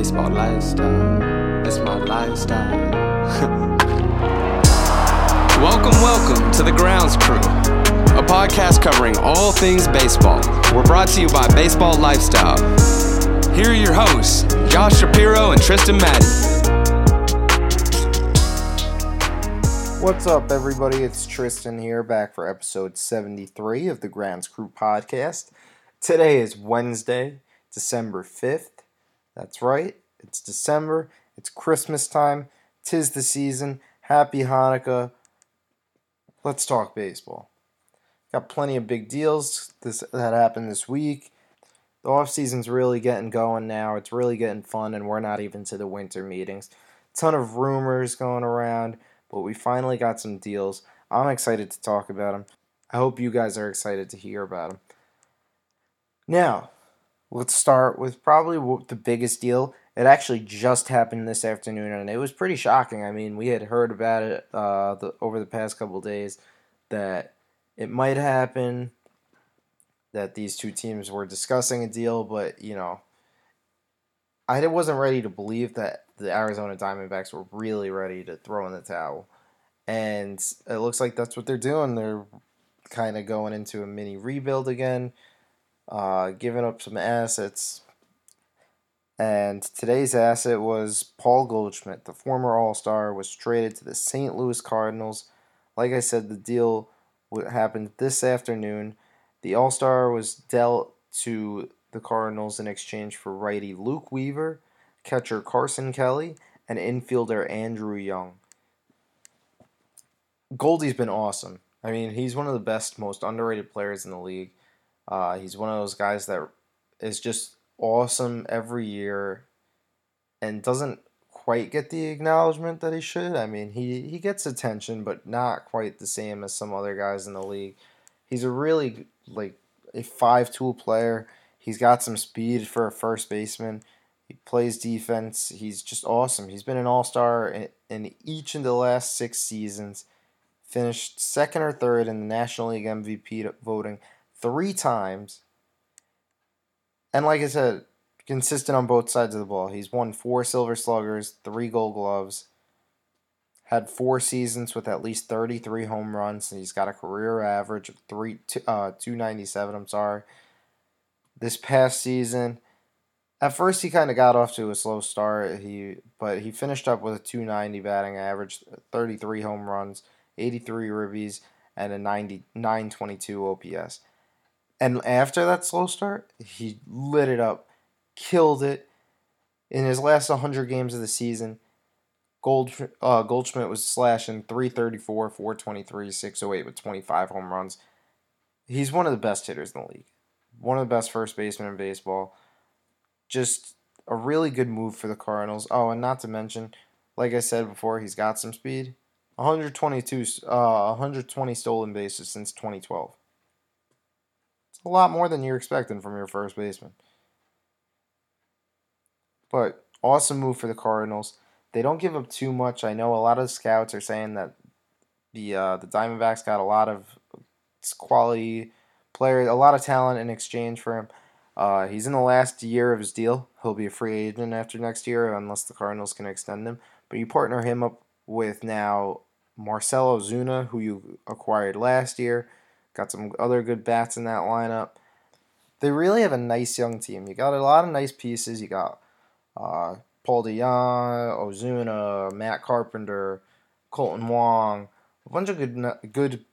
Baseball lifestyle. It's my lifestyle. welcome, welcome to the Grounds Crew, a podcast covering all things baseball. We're brought to you by Baseball Lifestyle. Here are your hosts, Josh Shapiro and Tristan Maddie. What's up, everybody? It's Tristan here, back for episode 73 of the Grounds Crew podcast. Today is Wednesday, December 5th. That's right, it's December, it's Christmas time, tis the season. Happy Hanukkah. Let's talk baseball. Got plenty of big deals this, that happened this week. The off season's really getting going now. It's really getting fun, and we're not even to the winter meetings. Ton of rumors going around but we finally got some deals. I'm excited to talk about them. I hope you guys are excited to hear about them. Now, let's start with probably the biggest deal. It actually just happened this afternoon, and it was pretty shocking. I mean, we had heard about it uh, the, over the past couple days that it might happen, that these two teams were discussing a deal, but you know, I wasn't ready to believe that the Arizona Diamondbacks were really ready to throw in the towel. And it looks like that's what they're doing. They're kind of going into a mini rebuild again, uh, giving up some assets. And today's asset was Paul Goldschmidt, the former All Star, was traded to the St. Louis Cardinals. Like I said, the deal happened this afternoon. The All Star was dealt to the Cardinals in exchange for righty Luke Weaver catcher Carson Kelly, and infielder Andrew Young. Goldie's been awesome. I mean, he's one of the best, most underrated players in the league. Uh, he's one of those guys that is just awesome every year and doesn't quite get the acknowledgement that he should. I mean, he, he gets attention, but not quite the same as some other guys in the league. He's a really, like, a five tool player. He's got some speed for a first baseman. He plays defense. He's just awesome. He's been an all star in, in, each of the last six seasons. Finished second or third in the National League MVP voting three times. And like I said, consistent on both sides of the ball. He's won four Silver Sluggers, three Gold Gloves, had four seasons with at least 33 home runs, and he's got a career average of three, uh, 297. I'm sorry. This past season, at first, he kind of got off to a slow start. He but he finished up with a 290 batting average, 33 home runs, 83 ribbies, and a 90 922 OPS. And after that slow start, he lit it up, killed it. In his last 100 games of the season, Gold uh, Goldschmidt was slashing 334, 423, 608 with 25 home runs. He's one of the best hitters in the league. One of the best first basemen in baseball just a really good move for the Cardinals. Oh, and not to mention, like I said before, he's got some speed. 122, uh, 120 stolen bases since 2012. A lot more than you're expecting from your first baseman. But awesome move for the Cardinals. They don't give up too much. I know a lot of scouts are saying that the uh, the Diamondbacks got a lot of quality players, a lot of talent in exchange for him. Uh, he's in the last year of his deal. He'll be a free agent after next year unless the Cardinals can extend him. But you partner him up with now Marcell Ozuna, who you acquired last year. Got some other good bats in that lineup. They really have a nice young team. You got a lot of nice pieces. You got uh, Paul DeJong, Ozuna, Matt Carpenter, Kolten Wong, a bunch of good good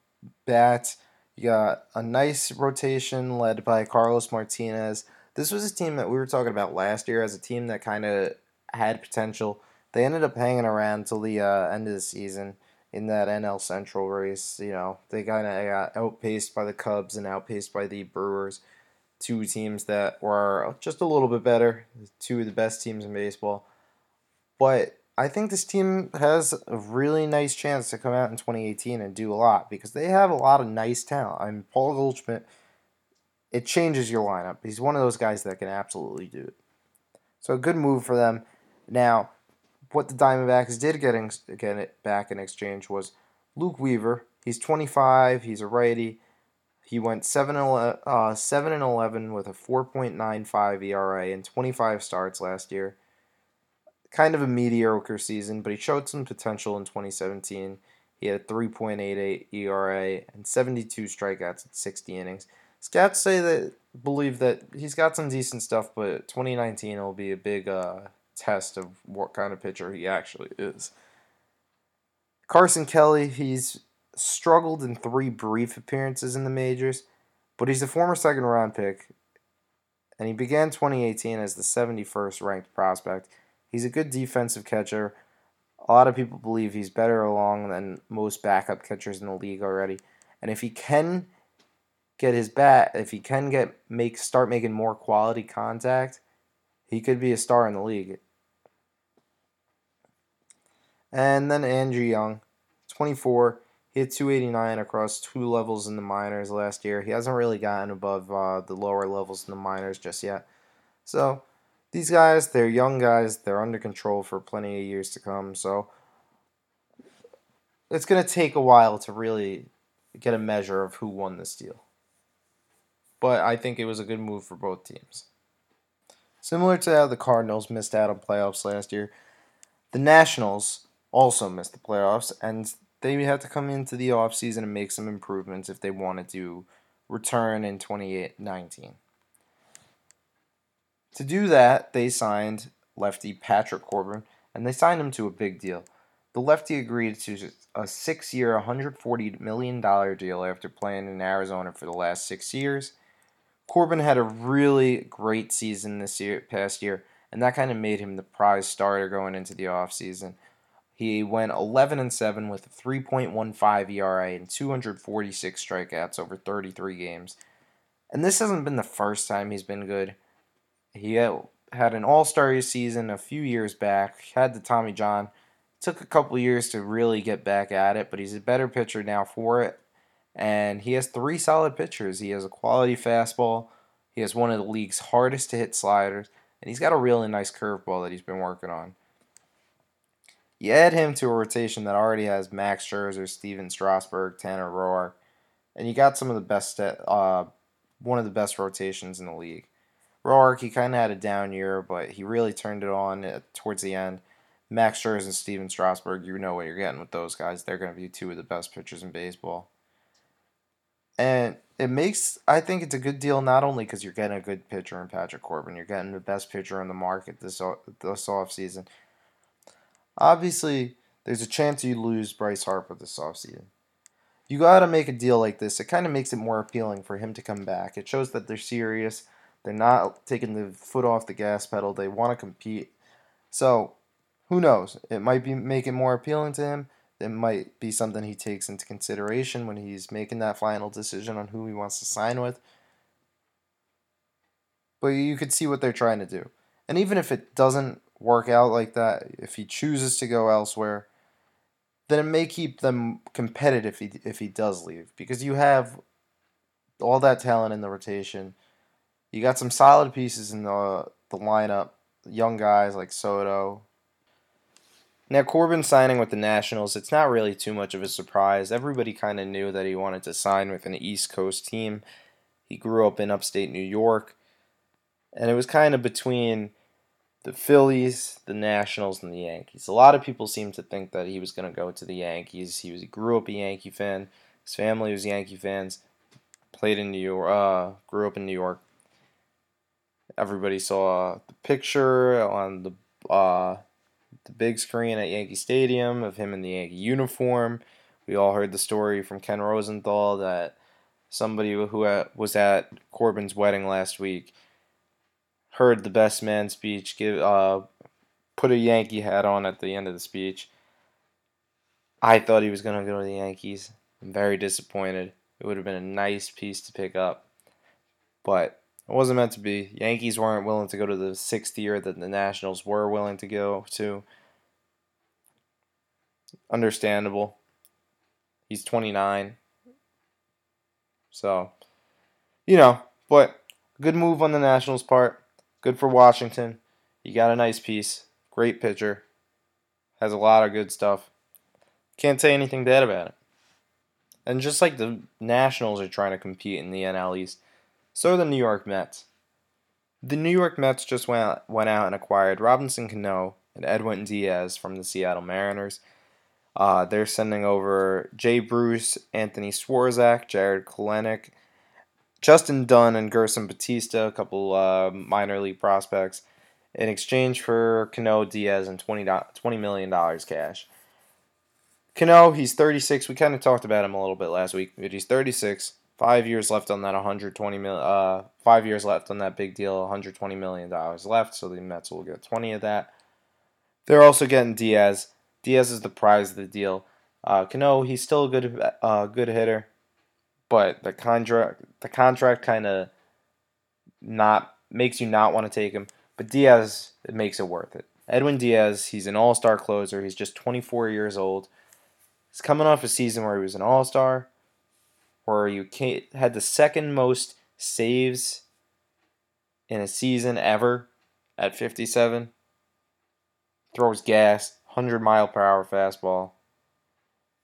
bats. You got a nice rotation led by Carlos Martinez. This was a team that we were talking about last year as a team that kind of had potential. They ended up hanging around till the uh, end of the season in that NL Central race. You know, they kind of got outpaced by the Cubs and outpaced by the Brewers, two teams that were just a little bit better, two of the best teams in baseball. But I think this team has a really nice chance to come out in 2018 and do a lot because they have a lot of nice talent. I mean, Paul Goldschmidt, it changes your lineup. He's one of those guys that can absolutely do it. So a good move for them. Now, what the Diamondbacks did get, in, get it back in exchange was Luke Weaver. He's 25. He's a righty. He went 7 and, uh, 7 and 11 with a 4.95 ERA and 25 starts last year. kind of a mediocre season, but he showed some potential in 2017. He had a 3.88 ERA and 72 strikeouts in 60 innings. Scouts say that believe that he's got some decent stuff, but 2019 will be a big uh, test of what kind of pitcher he actually is. Carson Kelly, he's struggled in three brief appearances in the majors, but he's a former second round pick, and he began 2018 as the 71st ranked prospect. He's a good defensive catcher. A lot of people believe he's better along than most backup catchers in the league already. And if he can get his bat, if he can get make start making more quality contact, he could be a star in the league. And then Andrew Young, 24. He had 289 across two levels in the minors last year. He hasn't really gotten above uh, the lower levels in the minors just yet. So these guys, they're young guys. They're under control for plenty of years to come. So it's going to take a while to really get a measure of who won this deal. But I think it was a good move for both teams. Similar to how the Cardinals missed out on playoffs last year, the Nationals also missed the playoffs, and they had to come into the offseason and make some improvements if they wanted to return in 2019. To do that, they signed lefty Patrick Corbin, and they signed him to a big deal. The lefty agreed to a six year, $140 million deal after playing in Arizona for the last six years. Corbin had a really great season this year, past year, and that kind of made him the prize starter going into the offseason. He went 11 and 7 with a 3.15 ERA and 246 strikeouts over 33 games. And this hasn't been the first time he's been good. He had an All-Star season a few years back, had the Tommy John. Took a couple years to really get back at it, but he's a better pitcher now for it. And he has three solid pitchers. He has a quality fastball. He has one of the league's hardest to hit sliders, and he's got a really nice curveball that he's been working on. You add him to a rotation that already has Max Scherzer, Stephen Strasburg, Tanner Roark, and you got some of the best, uh, one of the best rotations in the league. Roark, he kind of had a down year, but he really turned it on towards the end. Max Scherzer and Stephen Strasburg, you know what you're getting with those guys. They're going to be two of the best pitchers in baseball. And it makes, I think it's a good deal not only because you're getting a good pitcher in Patrick Corbin, you're getting the best pitcher in the market this, this offseason, Obviously, there's a chance you lose Bryce Harper this offseason. You got to make a deal like this. It kind of makes it more appealing for him to come back. It shows that they're serious. They're not taking the foot off the gas pedal. They want to compete. So, who knows? It might be make it more appealing to him. It might be something he takes into consideration when he's making that final decision on who he wants to sign with. But you could see what they're trying to do. And even if it doesn't work out like that, if he chooses to go elsewhere, then it may keep them competitive if he, if he does leave. Because you have all that talent in the rotation. You got some solid pieces in the, the lineup, young guys like Soto. Now, Corbin signing with the Nationals, it's not really too much of a surprise. Everybody kind of knew that he wanted to sign with an East Coast team. He grew up in upstate New York. And it was kind of between the Phillies, the Nationals, and the Yankees. A lot of people seem to think that he was going to go to the Yankees. He was he grew up a Yankee fan. His family was Yankee fans. Played in New York. Uh, grew up in New York. Everybody saw the picture on the uh, the big screen at Yankee Stadium of him in the Yankee uniform. We all heard the story from Ken Rosenthal that somebody who was at Corbin's wedding last week heard the best man speech, give uh, put a Yankee hat on at the end of the speech. I thought he was going to go to the Yankees. I'm very disappointed. It would have been a nice piece to pick up. But it wasn't meant to be. Yankees weren't willing to go to the sixth year that the Nationals were willing to go to. Understandable. He's 29. So, you know, but good move on the Nationals' part. Good for Washington. You got a nice piece. Great pitcher. Has a lot of good stuff. Can't say anything bad about it. And just like the Nationals are trying to compete in the NL East, so are the New York Mets. The New York Mets just went out, went out and acquired Robinson Cano and Edwin Diaz from the Seattle Mariners. Uh, they're sending over Jay Bruce, Anthony Swarzak, Jarred Kelenic, Justin Dunn, and Gerson Bautista, a couple uh, minor league prospects, in exchange for Cano, Diaz, and $20, $20 million cash. Cano, he's 36. We kind of talked about him a little bit last week, but he's 36. Five years left on that 120 million. Uh, five years left on that big deal. 120 million dollars left, so the Mets will get 20 of that. They're also getting Diaz. Diaz is the prize of the deal. Uh, Cano, he's still a good, uh, good hitter, but the contract, the contract kind of not makes you not want to take him. But Diaz, it makes it worth it. Edwin Diaz, he's an all-star closer. He's just 24 years old. He's coming off a season where he was an all-star where you had the second most saves in a season ever at 57. Throws gas, 100 mile per hour fastball.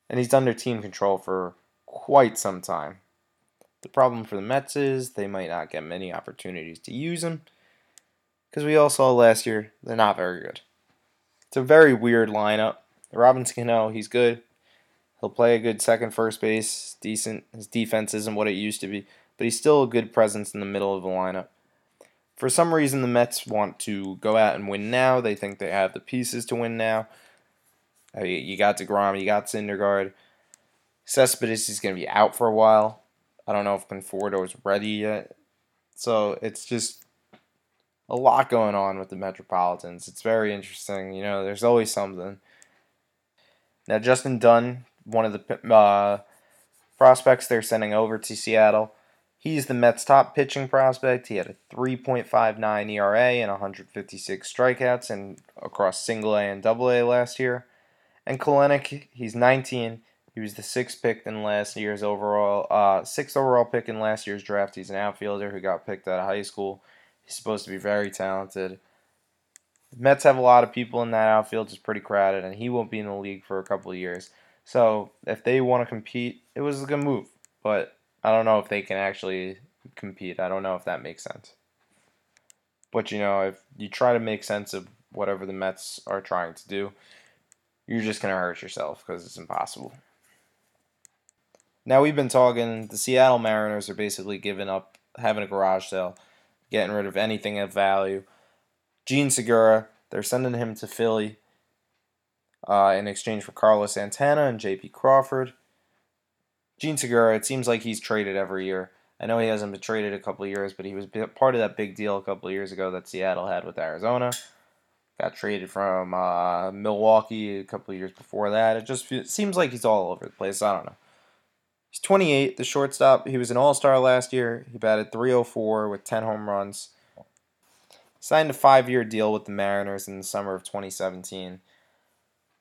And he's under team control for quite some time. The problem for the Mets is they might not get many opportunities to use him. Because we all saw last year, they're not very good. It's a very weird lineup. Robinson Cano, he's good. He'll play a good second first base, decent. His defense isn't what it used to be, but he's still a good presence in the middle of the lineup. For some reason, the Mets want to go out and win now. They think they have the pieces to win now. Uh, you got DeGrom, you got Syndergaard. Cespedes is going to be out for a while. I don't know if Conforto is ready yet. So it's just a lot going on with the Metropolitans. It's very interesting. You know, there's always something. Now, Justin Dunn one of the uh, prospects they're sending over to Seattle. He's the Mets' top pitching prospect. He had a 3.59 ERA and 156 strikeouts and across single A and double A last year. And Kelenic, he's 19. He was the sixth pick in last year's overall, uh, sixth overall pick in last year's draft. He's an outfielder who got picked out of high school. He's supposed to be very talented. The Mets have a lot of people in that outfield, it's pretty crowded, and he won't be in the league for a couple of years. So if they want to compete, it was a good move. But I don't know if they can actually compete. I don't know if that makes sense. But you know, if you try to make sense of whatever the Mets are trying to do, you're just going to hurt yourself because it's impossible. Now we've been talking, the Seattle Mariners are basically giving up, having a garage sale, getting rid of anything of value. Jean Segura, they're sending him to Philly uh, in exchange for Carlos Santana and J.P. Crawford. Jean Segura, it seems like he's traded every year. I know he hasn't been traded a couple years, but he was part of that big deal a couple years ago that Seattle had with Arizona. Got traded from uh, Milwaukee a couple years before that. It just it seems like he's all over the place. I don't know. He's 28, the shortstop. He was an All Star last year. He batted 304 with 10 home runs. Signed a five year deal with the Mariners in the summer of 2017.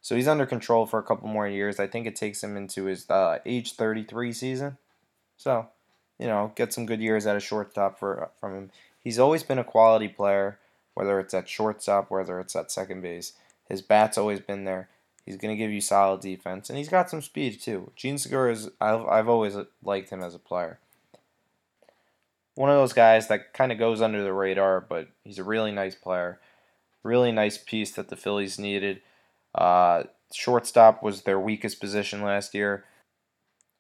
So he's under control for a couple more years. I think it takes him into his uh, age 33 season. So, you know, get some good years at a shortstop for from him. He's always been a quality player, whether it's at shortstop, whether it's at second base. His bat's always been there. He's going to give you solid defense, and he's got some speed too. Jean Segura is I've I've always liked him as a player. One of those guys that kind of goes under the radar, but he's a really nice player. Really nice piece that the Phillies needed uh, shortstop was their weakest position last year.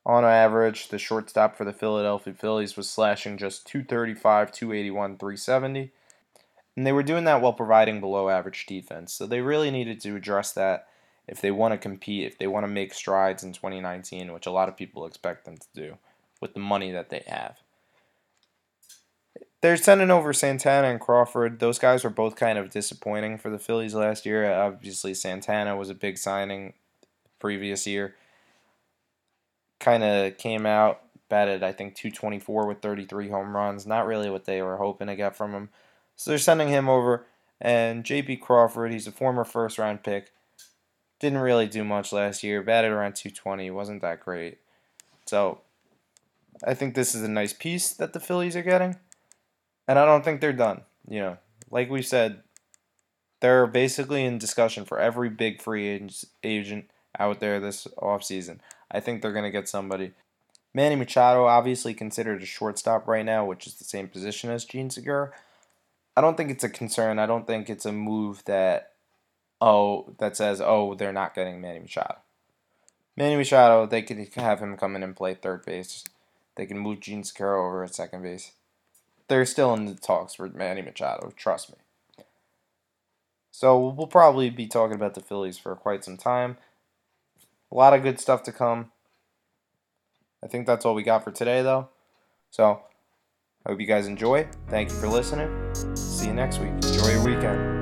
On average, the shortstop for the Philadelphia Phillies was slashing just 235, 281, 370. And they were doing that while providing below average defense. So they really needed to address that if they want to compete, if they want to make strides in 2019, which a lot of people expect them to do with the money that they have. They're sending over Santana and Crawford. Those guys were both kind of disappointing for the Phillies last year. Obviously, Santana was a big signing previous year. Kind of came out, batted, I think, 224 with 33 home runs. Not really what they were hoping to get from him. So they're sending him over. And J.P. Crawford, he's a former first round pick. Didn't really do much last year. Batted around 220. Wasn't that great. So I think this is a nice piece that the Phillies are getting and I don't think they're done. You know, like we said, they're basically in discussion for every big free agent out there this offseason. I think they're going to get somebody. Manny Machado, obviously considered a shortstop right now, which is the same position as Jean Segura. I don't think it's a concern. I don't think it's a move that oh that says oh they're not getting Manny Machado. Manny Machado, they could have him come in and play third base. They can move Jean Segura over at second base. They're still in the talks for Manny Machado. Trust me. So we'll probably be talking about the Phillies for quite some time. A lot of good stuff to come. I think that's all we got for today, though. So, I hope you guys enjoy. Thank you for listening. See you next week. Enjoy your weekend.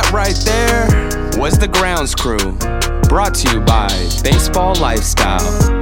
That right there was the Grounds Crew, brought to you by Baseball Lifestyle.